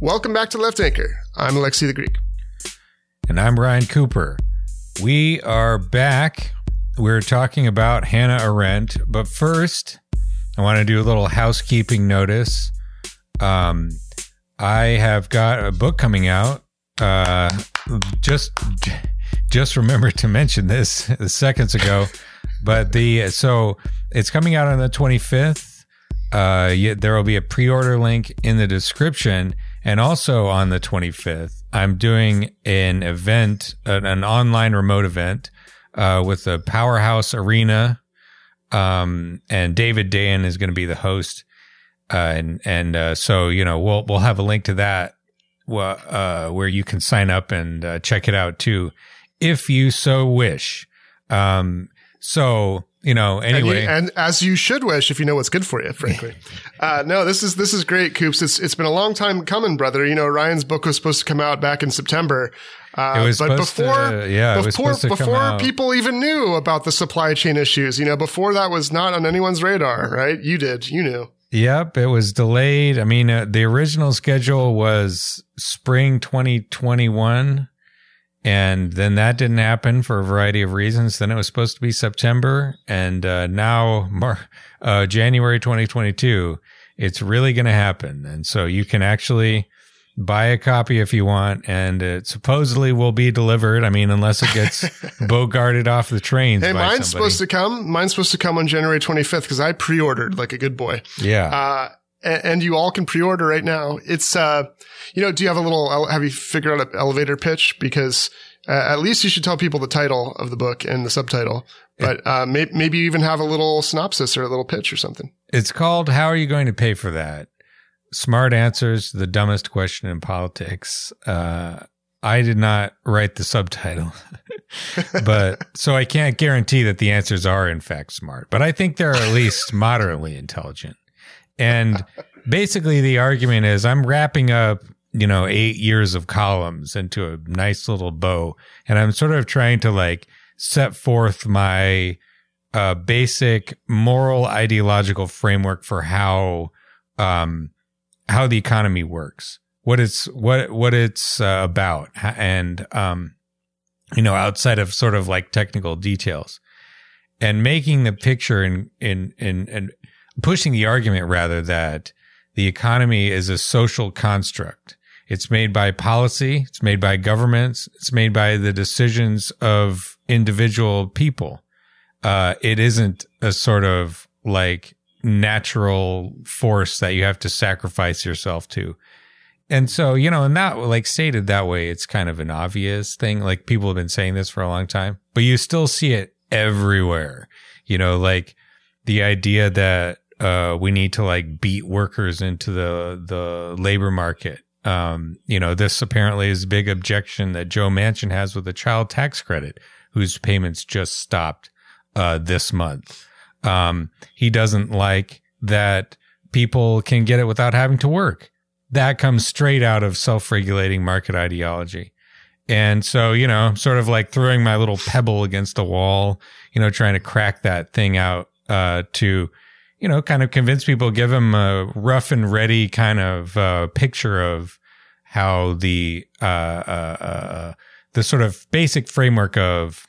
Welcome back to Left Anchor. I'm Alexi the Greek. And I'm Ryan Cooper. We are back. We're talking about Hannah Arendt, but first, I want to do a little housekeeping notice. Um, I have got a book coming out. Uh, just, just remember to mention this seconds ago, but the so it's coming out on the 25th. Uh, there will be a pre-order link in the description, and also on the 25th, I'm doing an event, an, an online remote event, uh, with the Powerhouse Arena. Um, and David Dayen is going to be the host. Uh, and, and, uh, so, you know, we'll, we'll have a link to that, uh, where you can sign up and, uh, check it out too, if you so wish. Um, so, you know, anyway. And, you, and, as you should wish if you know what's good for you, frankly. uh, no, this is, this is great, Coops. It's, it's been a long time coming, brother. You know, Ryan's book was supposed to come out back in September. Uh, it was but before, to, yeah, before, before people even knew about the supply chain issues, you know, before that was not on anyone's radar, right? You did, you knew. Yep, it was delayed. I mean, uh, the original schedule was spring 2021 and then that didn't happen for a variety of reasons. Then it was supposed to be September, and uh, now Mar- uh, January 2022. It's really going to happen, and so you can actually buy a copy if you want, and it supposedly will be delivered. I mean, unless it gets bogarted off the trains. Hey, mine's somebody. supposed to come. Mine's supposed to come on January 25th because I pre-ordered like a good boy. Yeah. Uh, and you all can pre-order right now. It's, uh, you know, do you have a little, have you figured out an elevator pitch? Because uh, at least you should tell people the title of the book and the subtitle, but uh, may- maybe you even have a little synopsis or a little pitch or something. It's called How Are You Going to Pay for That? Smart Answers, the Dumbest Question in Politics. Uh, I did not write the subtitle, but so I can't guarantee that the answers are in fact smart, but I think they're at least moderately intelligent. And basically, the argument is I'm wrapping up, you know, eight years of columns into a nice little bow. And I'm sort of trying to like set forth my uh, basic moral ideological framework for how, um, how the economy works, what it's, what, what it's uh, about. And, um, you know, outside of sort of like technical details and making the picture in, in, in, in pushing the argument rather that the economy is a social construct. It's made by policy. It's made by governments. It's made by the decisions of individual people. Uh, it isn't a sort of like natural force that you have to sacrifice yourself to. And so, you know, and that like stated that way, it's kind of an obvious thing. Like people have been saying this for a long time, but you still see it everywhere. You know, like the idea that uh, we need to like beat workers into the the labor market. Um, you know, this apparently is a big objection that Joe Manchin has with the child tax credit, whose payments just stopped uh, this month. Um, he doesn't like that people can get it without having to work. That comes straight out of self-regulating market ideology. And so, you know, sort of like throwing my little pebble against the wall, you know, trying to crack that thing out, uh, to, you know, kind of convince people, give them a rough and ready kind of uh, picture of how the uh, uh, uh the sort of basic framework of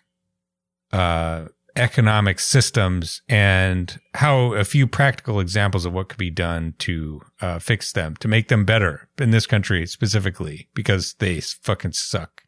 uh, economic systems and how a few practical examples of what could be done to uh, fix them, to make them better in this country specifically, because they fucking suck.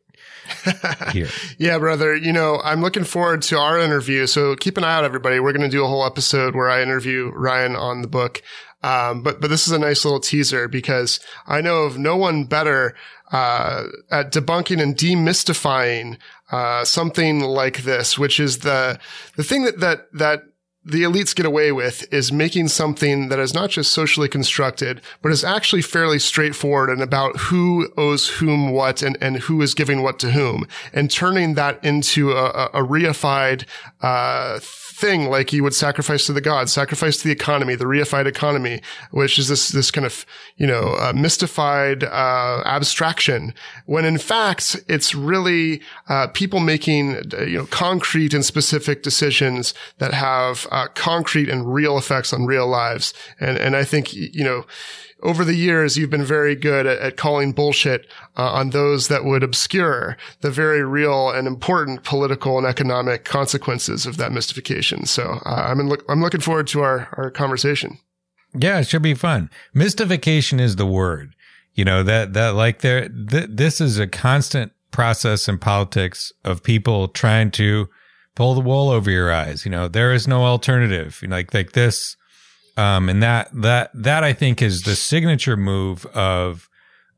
Here. yeah, brother. You know, I'm looking forward to our interview. So keep an eye out, everybody. We're going to do a whole episode where I interview Ryan on the book. Um, but, but this is a nice little teaser because I know of no one better, uh, at debunking and demystifying, uh, something like this, which is the, the thing that, that, that the elites get away with is making something that is not just socially constructed, but is actually fairly straightforward and about who owes whom what and, and who is giving what to whom and turning that into a, a reified, uh, thing like you would sacrifice to the gods, sacrifice to the economy, the reified economy, which is this, this kind of, you know, uh, mystified, uh, abstraction when in fact it's really, uh, people making, uh, you know, concrete and specific decisions that have, uh, concrete and real effects on real lives. And, and I think, you know, over the years, you've been very good at, at calling bullshit uh, on those that would obscure the very real and important political and economic consequences of that mystification. So uh, I'm I'm looking forward to our our conversation. Yeah, it should be fun. Mystification is the word. You know that that like there th- this is a constant process in politics of people trying to pull the wool over your eyes. You know, there is no alternative. You know, like like this um, and that that that I think is the signature move of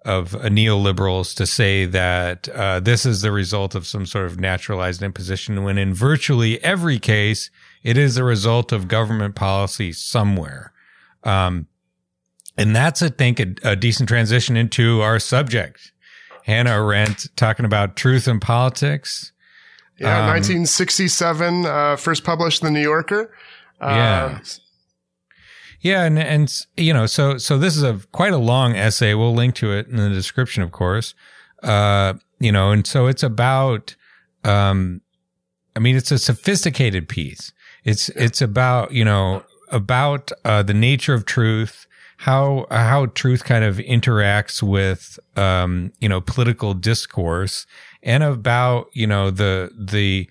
of neoliberals to say that uh, this is the result of some sort of naturalized imposition, when in virtually every case it is a result of government policy somewhere. Um, and that's, I think, a, a, decent transition into our subject. Hannah Arendt talking about truth in politics. Yeah, um, 1967, uh, first published in the New Yorker. Uh, yeah. Yeah, and and you know, so so this is a quite a long essay. We'll link to it in the description, of course. Uh, you know, and so it's about um I mean, it's a sophisticated piece. It's it's about, you know, about uh, the nature of truth, how how truth kind of interacts with um, you know, political discourse and about, you know, the the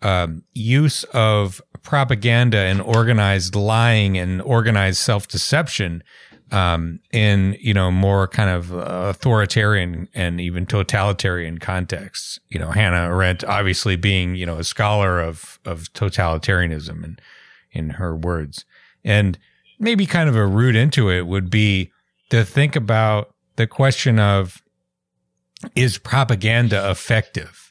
um, use of propaganda and organized lying and organized self deception um, in you know more kind of authoritarian and even totalitarian contexts. You know, Hannah Arendt obviously being you know a scholar of of totalitarianism and in her words, and maybe kind of a root into it would be to think about the question of is propaganda effective?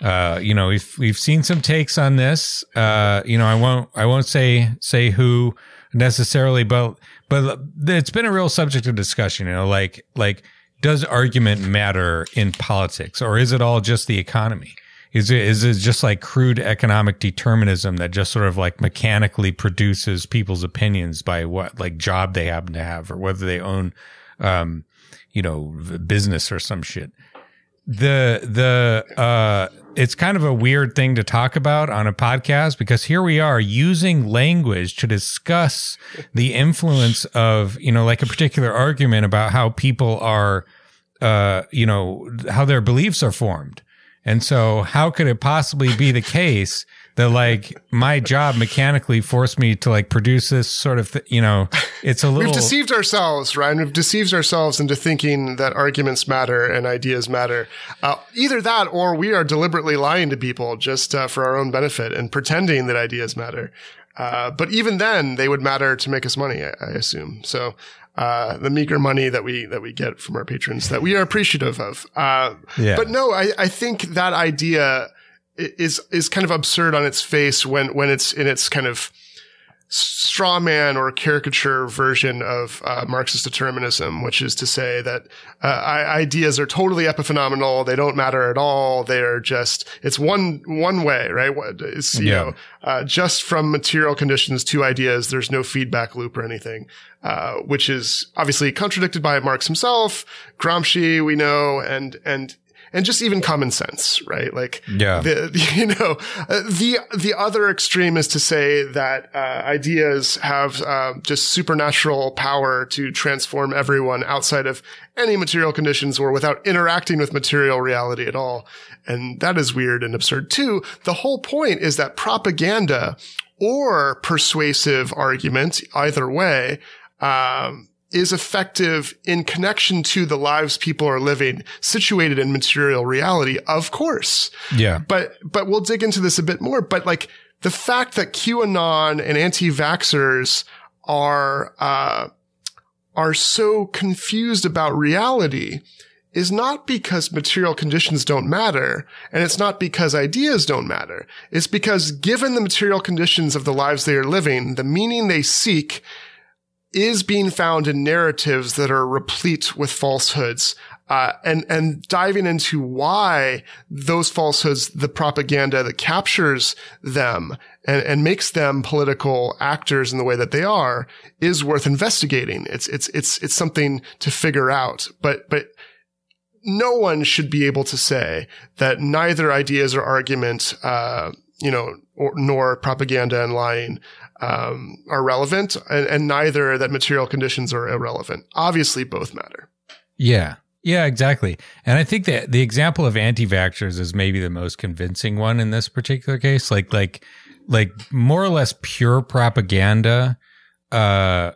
Uh, you know, we've we've seen some takes on this. Uh, you know, I won't I won't say say who necessarily, but but it's been a real subject of discussion. You know, like like does argument matter in politics, or is it all just the economy? Is it is it just like crude economic determinism that just sort of like mechanically produces people's opinions by what like job they happen to have or whether they own, um, you know, business or some shit? The the uh it's kind of a weird thing to talk about on a podcast because here we are using language to discuss the influence of you know like a particular argument about how people are uh you know how their beliefs are formed. And so how could it possibly be the case that like my job mechanically forced me to like produce this sort of th- you know it's a little we've deceived ourselves right we've deceived ourselves into thinking that arguments matter and ideas matter uh, either that or we are deliberately lying to people just uh, for our own benefit and pretending that ideas matter uh, but even then they would matter to make us money I, I assume so uh, the meager money that we that we get from our patrons that we are appreciative of. Uh, yeah. But no, I, I think that idea is is kind of absurd on its face when when it's in its kind of straw man or caricature version of uh, Marxist determinism, which is to say that uh, ideas are totally epiphenomenal. They don't matter at all. They're just, it's one, one way, right? It's, you yeah. know, uh, just from material conditions to ideas. There's no feedback loop or anything, uh, which is obviously contradicted by Marx himself, Gramsci, we know, and, and and just even common sense, right? Like, yeah, the, you know, uh, the, the other extreme is to say that, uh, ideas have, uh, just supernatural power to transform everyone outside of any material conditions or without interacting with material reality at all. And that is weird and absurd too. The whole point is that propaganda or persuasive argument, either way, um, is effective in connection to the lives people are living situated in material reality. Of course. Yeah. But, but we'll dig into this a bit more. But like the fact that QAnon and anti-vaxxers are, uh, are so confused about reality is not because material conditions don't matter, and it's not because ideas don't matter. It's because given the material conditions of the lives they are living, the meaning they seek is being found in narratives that are replete with falsehoods. Uh, and, and diving into why those falsehoods, the propaganda that captures them and, and makes them political actors in the way that they are is worth investigating. It's, it's, it's, it's something to figure out. But, but no one should be able to say that neither ideas or argument, uh, you know, or, nor propaganda and lying um, are relevant, and, and neither that material conditions are irrelevant. Obviously, both matter. Yeah. Yeah, exactly. And I think that the example of anti-vaxxers is maybe the most convincing one in this particular case. Like, like, like more or less pure propaganda, uh,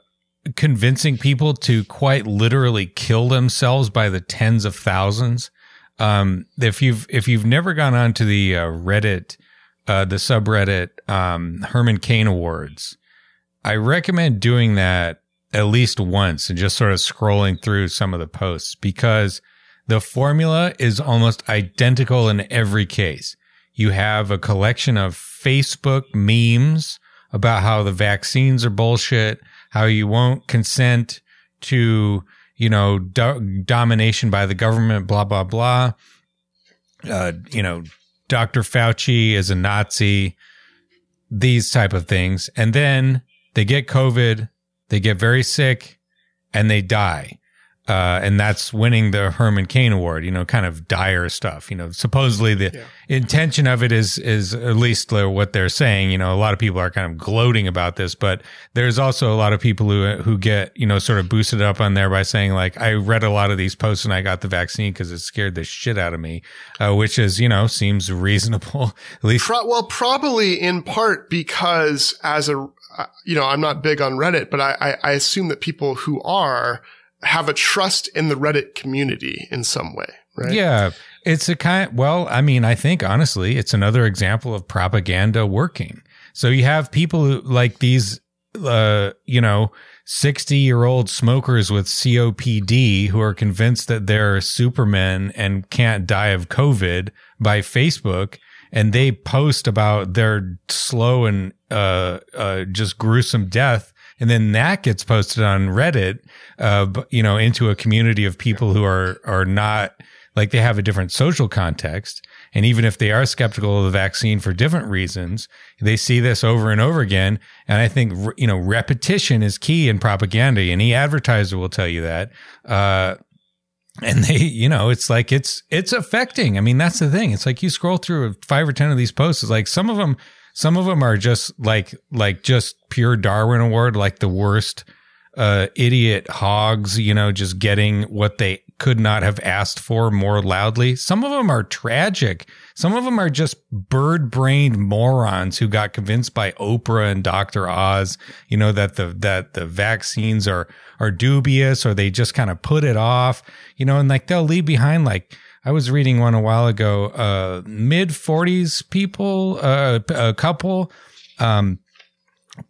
convincing people to quite literally kill themselves by the tens of thousands. Um, if you've, if you've never gone onto the uh, Reddit, uh, the subreddit, um, Herman Cain Awards, I recommend doing that at least once and just sort of scrolling through some of the posts because the formula is almost identical in every case. You have a collection of Facebook memes about how the vaccines are bullshit, how you won't consent to, you know, do- domination by the government, blah, blah, blah. Uh, you know, Dr. Fauci is a Nazi, these type of things. And then they get COVID they get very sick and they die. Uh, and that's winning the Herman Cain Award, you know, kind of dire stuff. You know, supposedly the yeah. intention of it is, is at least what they're saying. You know, a lot of people are kind of gloating about this, but there's also a lot of people who, who get, you know, sort of boosted up on there by saying like, I read a lot of these posts and I got the vaccine because it scared the shit out of me, uh, which is, you know, seems reasonable. At least. Pro- well, probably in part because as a, you know, I'm not big on Reddit, but I, I, assume that people who are have a trust in the Reddit community in some way, right? Yeah. It's a kind, well, I mean, I think honestly, it's another example of propaganda working. So you have people like these, uh, you know, 60 year old smokers with COPD who are convinced that they're supermen and can't die of COVID by Facebook and they post about their slow and uh, uh, just gruesome death. And then that gets posted on Reddit, uh, you know, into a community of people who are, are not like they have a different social context. And even if they are skeptical of the vaccine for different reasons, they see this over and over again. And I think, you know, repetition is key in propaganda. Any advertiser will tell you that. Uh, and they you know it's like it's it's affecting i mean that's the thing it's like you scroll through five or ten of these posts it's like some of them some of them are just like like just pure darwin award like the worst uh idiot hogs you know just getting what they could not have asked for more loudly some of them are tragic some of them are just bird brained morons who got convinced by Oprah and Dr. Oz, you know, that the, that the vaccines are, are dubious or they just kind of put it off, you know, and like they'll leave behind like, I was reading one a while ago, uh, mid 40s people, uh, a couple, um,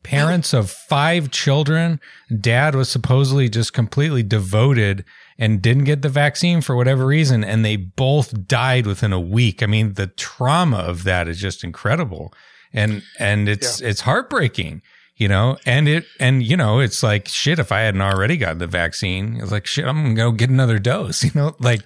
parents of five children. Dad was supposedly just completely devoted and didn't get the vaccine for whatever reason, and they both died within a week. I mean, the trauma of that is just incredible, and and it's yeah. it's heartbreaking, you know. And it and you know, it's like shit. If I hadn't already gotten the vaccine, it's like shit. I'm gonna go get another dose, you know. Like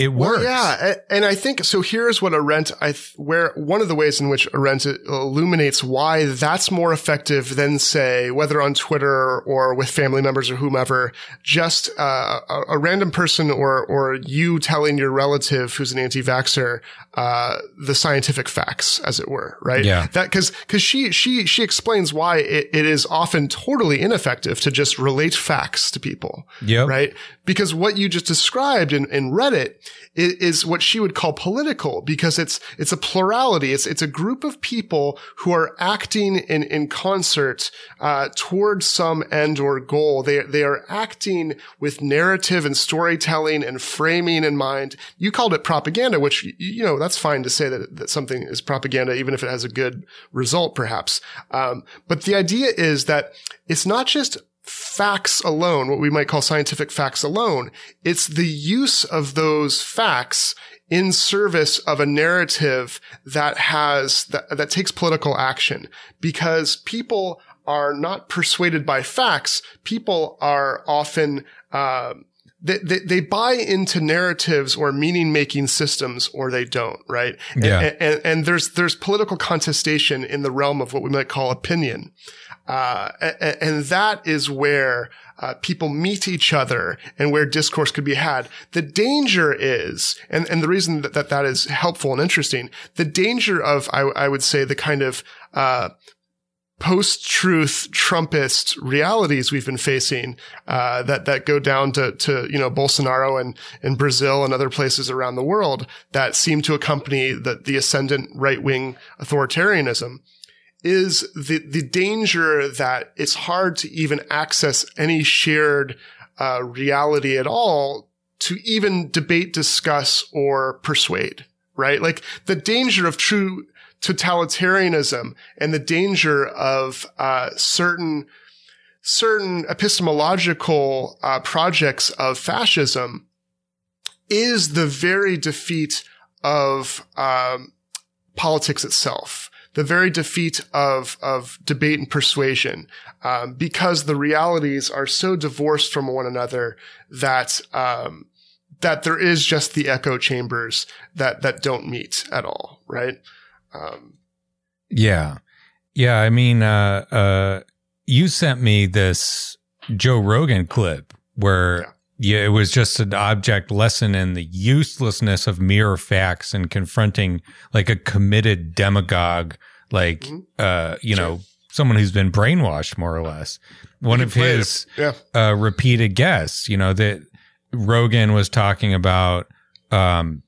it works. Well, yeah, and I think so. Here's what Arendt, I th- where one of the ways in which Arendt illuminates why that's more effective than say whether on Twitter or with family members or whomever, just uh, a, a, random person or or you telling your relative who's an anti-vaxer uh, the scientific facts, as it were, right? Yeah. That because because she she she explains why it, it is often totally ineffective to just relate facts to people. Yeah. Right. Because what you just described in, in Reddit is, is, what she would call political because it's, it's a plurality. It's, it's a group of people who are acting in, in concert, uh, towards some end or goal. They, they are acting with narrative and storytelling and framing in mind. You called it propaganda, which, you know, that's fine to say that, that something is propaganda, even if it has a good result, perhaps. Um, but the idea is that it's not just facts alone, what we might call scientific facts alone. It's the use of those facts in service of a narrative that has, that, that takes political action because people are not persuaded by facts. People are often, uh, they, they, they, buy into narratives or meaning making systems or they don't, right? Yeah. And, and, and, there's, there's political contestation in the realm of what we might call opinion. Uh, and, and, that is where uh, people meet each other and where discourse could be had. The danger is, and, and the reason that, that that is helpful and interesting, the danger of, I, I would say, the kind of uh, post-truth Trumpist realities we've been facing uh, that that go down to to you know Bolsonaro and in Brazil and other places around the world that seem to accompany the the ascendant right wing authoritarianism is the the danger that it's hard to even access any shared uh, reality at all to even debate, discuss, or persuade. Right, like the danger of true totalitarianism and the danger of uh, certain certain epistemological uh, projects of fascism is the very defeat of um, politics itself, the very defeat of of debate and persuasion, um, because the realities are so divorced from one another that um, that there is just the echo chambers that that don't meet at all, right? Um, yeah. Yeah. I mean, uh, uh, you sent me this Joe Rogan clip where yeah. yeah. it was just an object lesson in the uselessness of mere facts and confronting like a committed demagogue, like, mm-hmm. uh, you sure. know, someone who's been brainwashed more or less. One of his yeah. uh, repeated guests, you know, that Rogan was talking about, um,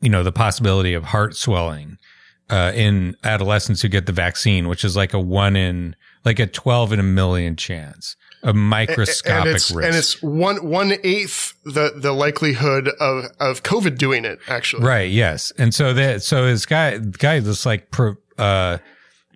you know, the possibility of heart swelling uh, in adolescents who get the vaccine, which is like a one in, like a 12 in a million chance, a microscopic and it's, risk. And it's one, one eighth the, the likelihood of, of COVID doing it, actually. Right. Yes. And so that, so this guy, guy just like, pro, uh,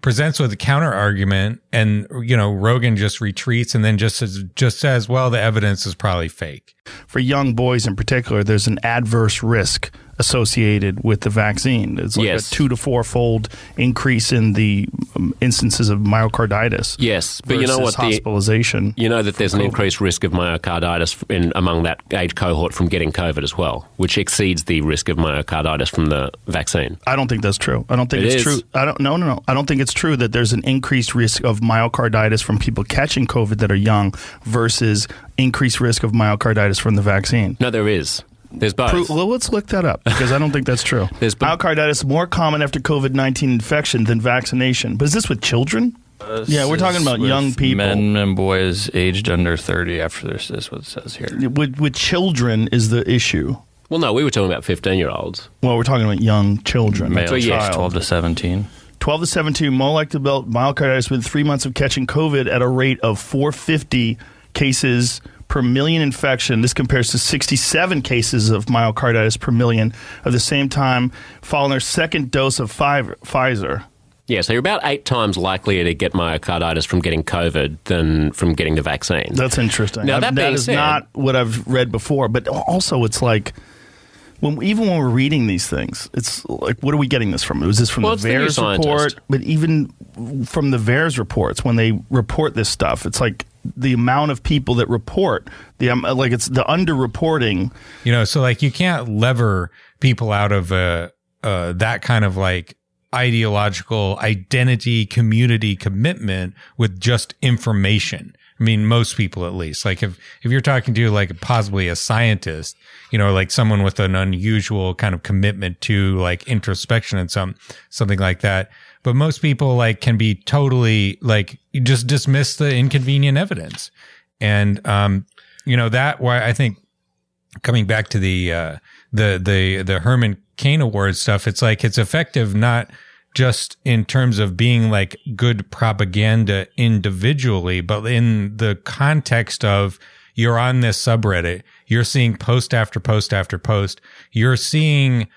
presents with a counter argument and you know Rogan just retreats and then just says, just says well the evidence is probably fake. For young boys in particular there's an adverse risk associated with the vaccine. It's like yes. a 2 to 4 fold increase in the um, instances of myocarditis. Yes, but you know what hospitalization. The, you know that there's an increased risk of myocarditis in among that age cohort from getting COVID as well, which exceeds the risk of myocarditis from the vaccine. I don't think that's true. I don't think it it's is. true. I don't no no no. I don't think it's true that there's an increased risk of myocarditis from people catching COVID that are young versus increased risk of myocarditis from the vaccine. No, there is. There's both. well, let's look that up because I don't think that's true. There's myocarditis more common after COVID nineteen infection than vaccination. But is this with children? Uh, yeah, we're talking about young people, men and boys aged under thirty. After this, is what it says here. With with children is the issue. Well, no, we were talking about fifteen-year-olds. Well, we're talking about young children. Male so, yes, twelve to seventeen. 12 to 17 more likely to develop myocarditis within three months of catching COVID at a rate of 450 cases per million infection. This compares to 67 cases of myocarditis per million of the same time following their second dose of Pfizer. Yeah, so you're about eight times likelier to get myocarditis from getting COVID than from getting the vaccine. That's interesting. Now, that, that is said, not what I've read before, but also it's like when even when we're reading these things, it's like, what are we getting this from? Was this from well, the VAERS report? But even from the VAERS reports, when they report this stuff, it's like the amount of people that report the um, like it's the underreporting. You know, so like you can't lever people out of uh, uh, that kind of like ideological identity community commitment with just information. I mean, most people at least. Like if, if you're talking to like possibly a scientist, you know, like someone with an unusual kind of commitment to like introspection and some, something like that. But most people like can be totally like just dismiss the inconvenient evidence. And, um, you know, that why I think coming back to the, uh, the, the, the Herman Cain Award stuff, it's like it's effective not, just in terms of being like good propaganda individually, but in the context of you're on this subreddit, you're seeing post after post after post, you're seeing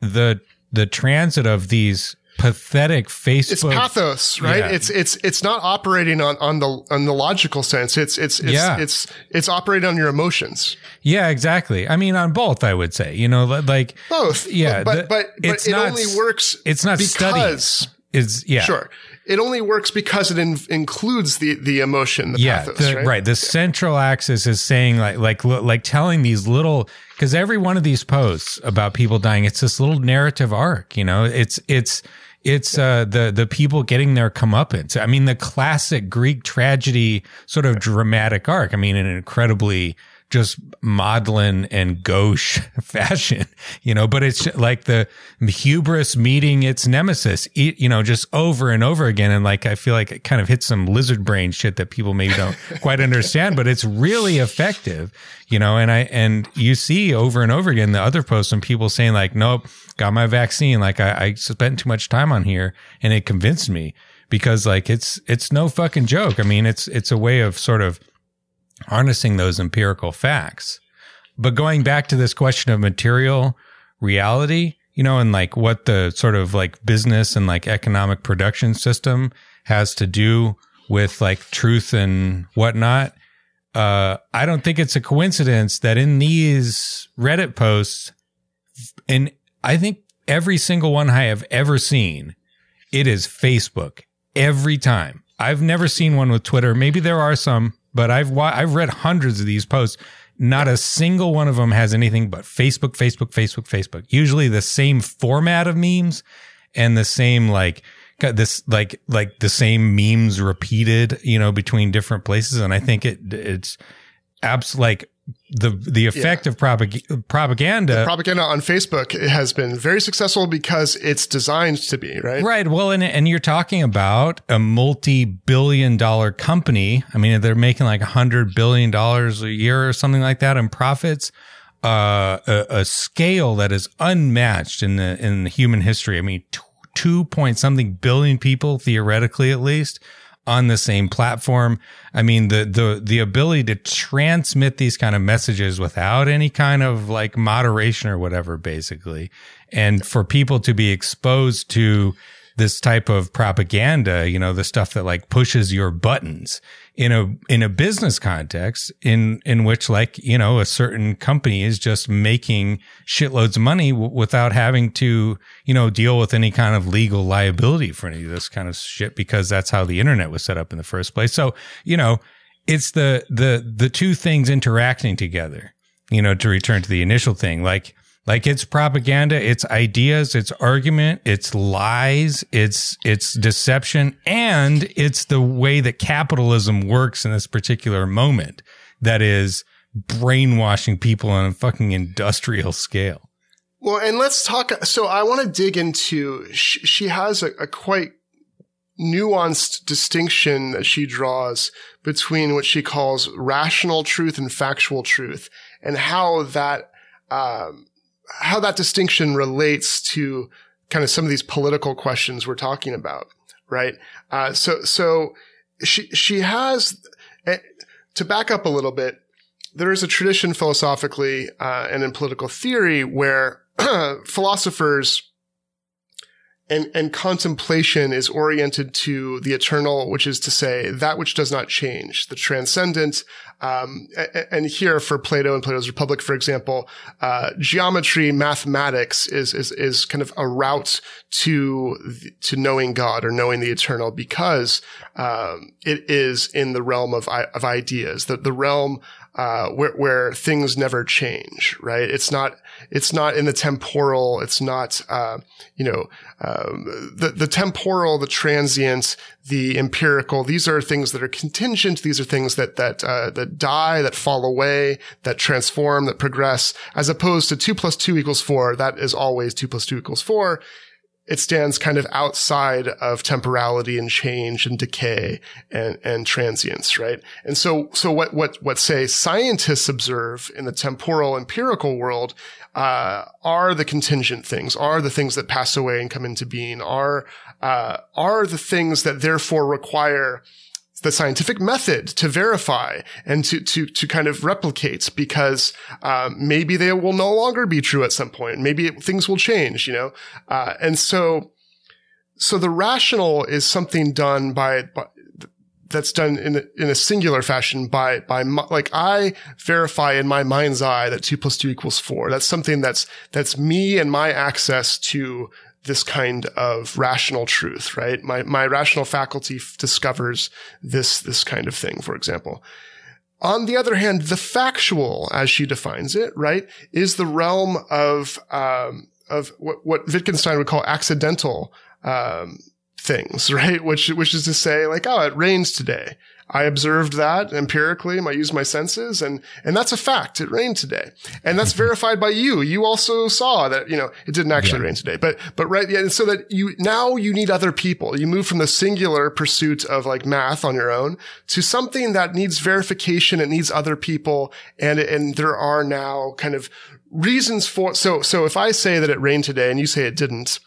the the transit of these pathetic Facebook. It's pathos, right? Yeah. It's it's it's not operating on on the on the logical sense. It's it's it's yeah. it's it's operating on your emotions. Yeah, exactly. I mean, on both, I would say. You know, like both. Yeah, but but, but it not, only works. It's not because It's yeah. Sure. It only works because it in, includes the the emotion, the yeah, pathos, the, right? right. The central axis is saying like like like telling these little because every one of these posts about people dying, it's this little narrative arc. You know, it's it's it's uh, the the people getting their comeuppance. I mean, the classic Greek tragedy sort of dramatic arc. I mean, an incredibly just maudlin and gauche fashion, you know, but it's like the hubris meeting its nemesis, you know, just over and over again. And like, I feel like it kind of hits some lizard brain shit that people maybe don't quite understand, but it's really effective, you know, and I, and you see over and over again the other posts and people saying like, nope, got my vaccine. Like I, I spent too much time on here and it convinced me because like it's, it's no fucking joke. I mean, it's, it's a way of sort of, harnessing those empirical facts. But going back to this question of material reality, you know, and like what the sort of like business and like economic production system has to do with like truth and whatnot. Uh, I don't think it's a coincidence that in these Reddit posts, and I think every single one I have ever seen, it is Facebook every time. I've never seen one with Twitter. Maybe there are some, but I've I've read hundreds of these posts. Not a single one of them has anything but Facebook, Facebook, Facebook, Facebook. Usually the same format of memes and the same like this like like the same memes repeated, you know, between different places. And I think it it's abs like the the effect yeah. of propag- propaganda. The propaganda on Facebook has been very successful because it's designed to be right? Right. Well and and you're talking about a multi-billion dollar company. I mean they're making like a hundred billion dollars a year or something like that in profits. Uh, a, a, scale that is unmatched in the in human history. I mean two point something billion people theoretically at least on the same platform. I mean, the, the, the ability to transmit these kind of messages without any kind of like moderation or whatever, basically. And for people to be exposed to this type of propaganda, you know, the stuff that like pushes your buttons in a in a business context in in which like you know a certain company is just making shitloads of money w- without having to you know deal with any kind of legal liability for any of this kind of shit because that's how the internet was set up in the first place. So you know it's the the the two things interacting together you know to return to the initial thing. Like like it's propaganda, it's ideas, it's argument, it's lies, it's it's deception, and it's the way that capitalism works in this particular moment that is brainwashing people on a fucking industrial scale. Well, and let's talk. So I want to dig into. She, she has a, a quite nuanced distinction that she draws between what she calls rational truth and factual truth, and how that um, how that distinction relates to kind of some of these political questions we're talking about, right? Uh, so, so she, she has, uh, to back up a little bit, there is a tradition philosophically, uh, and in political theory where philosophers and, and contemplation is oriented to the eternal, which is to say that which does not change, the transcendent. Um, and here for Plato and Plato's Republic, for example, uh, geometry, mathematics is, is, is kind of a route to, to knowing God or knowing the eternal because, um, it is in the realm of, of ideas, the, the realm uh, where, where things never change, right? It's not, it's not in the temporal. It's not, uh, you know, um, the, the temporal, the transient, the empirical. These are things that are contingent. These are things that, that, uh, that die, that fall away, that transform, that progress, as opposed to two plus two equals four. That is always two plus two equals four it stands kind of outside of temporality and change and decay and, and transience, right? And so, so what, what, what say scientists observe in the temporal empirical world, uh, are the contingent things, are the things that pass away and come into being, are, uh, are the things that therefore require the scientific method to verify and to to to kind of replicate because uh, maybe they will no longer be true at some point. Maybe it, things will change, you know. Uh, and so, so the rational is something done by, by that's done in a, in a singular fashion by by like I verify in my mind's eye that two plus two equals four. That's something that's that's me and my access to this kind of rational truth, right? My, my rational faculty f- discovers this, this kind of thing, for example. On the other hand, the factual, as she defines it, right, is the realm of, um, of what, what Wittgenstein would call accidental, um, things, right? Which, which is to say like, oh, it rains today. I observed that empirically. I used my senses and, and that's a fact. It rained today. And that's verified by you. You also saw that, you know, it didn't actually yeah. rain today, but, but right. Yeah. And so that you, now you need other people. You move from the singular pursuit of like math on your own to something that needs verification. It needs other people. And, and there are now kind of reasons for, so, so if I say that it rained today and you say it didn't,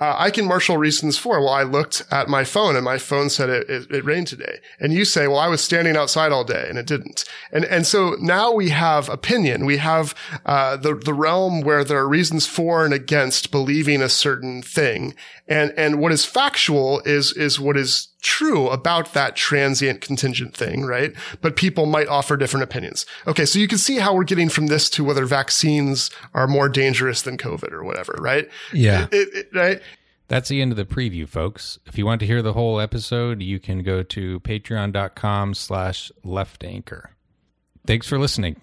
uh, I can marshal reasons for, well, I looked at my phone and my phone said it, it, it, rained today. And you say, well, I was standing outside all day and it didn't. And, and so now we have opinion. We have, uh, the, the realm where there are reasons for and against believing a certain thing. And, and what is factual is, is what is true about that transient contingent thing, right? But people might offer different opinions. Okay. So you can see how we're getting from this to whether vaccines are more dangerous than COVID or whatever, right? Yeah. It, it, right. That's the end of the preview, folks. If you want to hear the whole episode, you can go to patreon.com slash left anchor. Thanks for listening.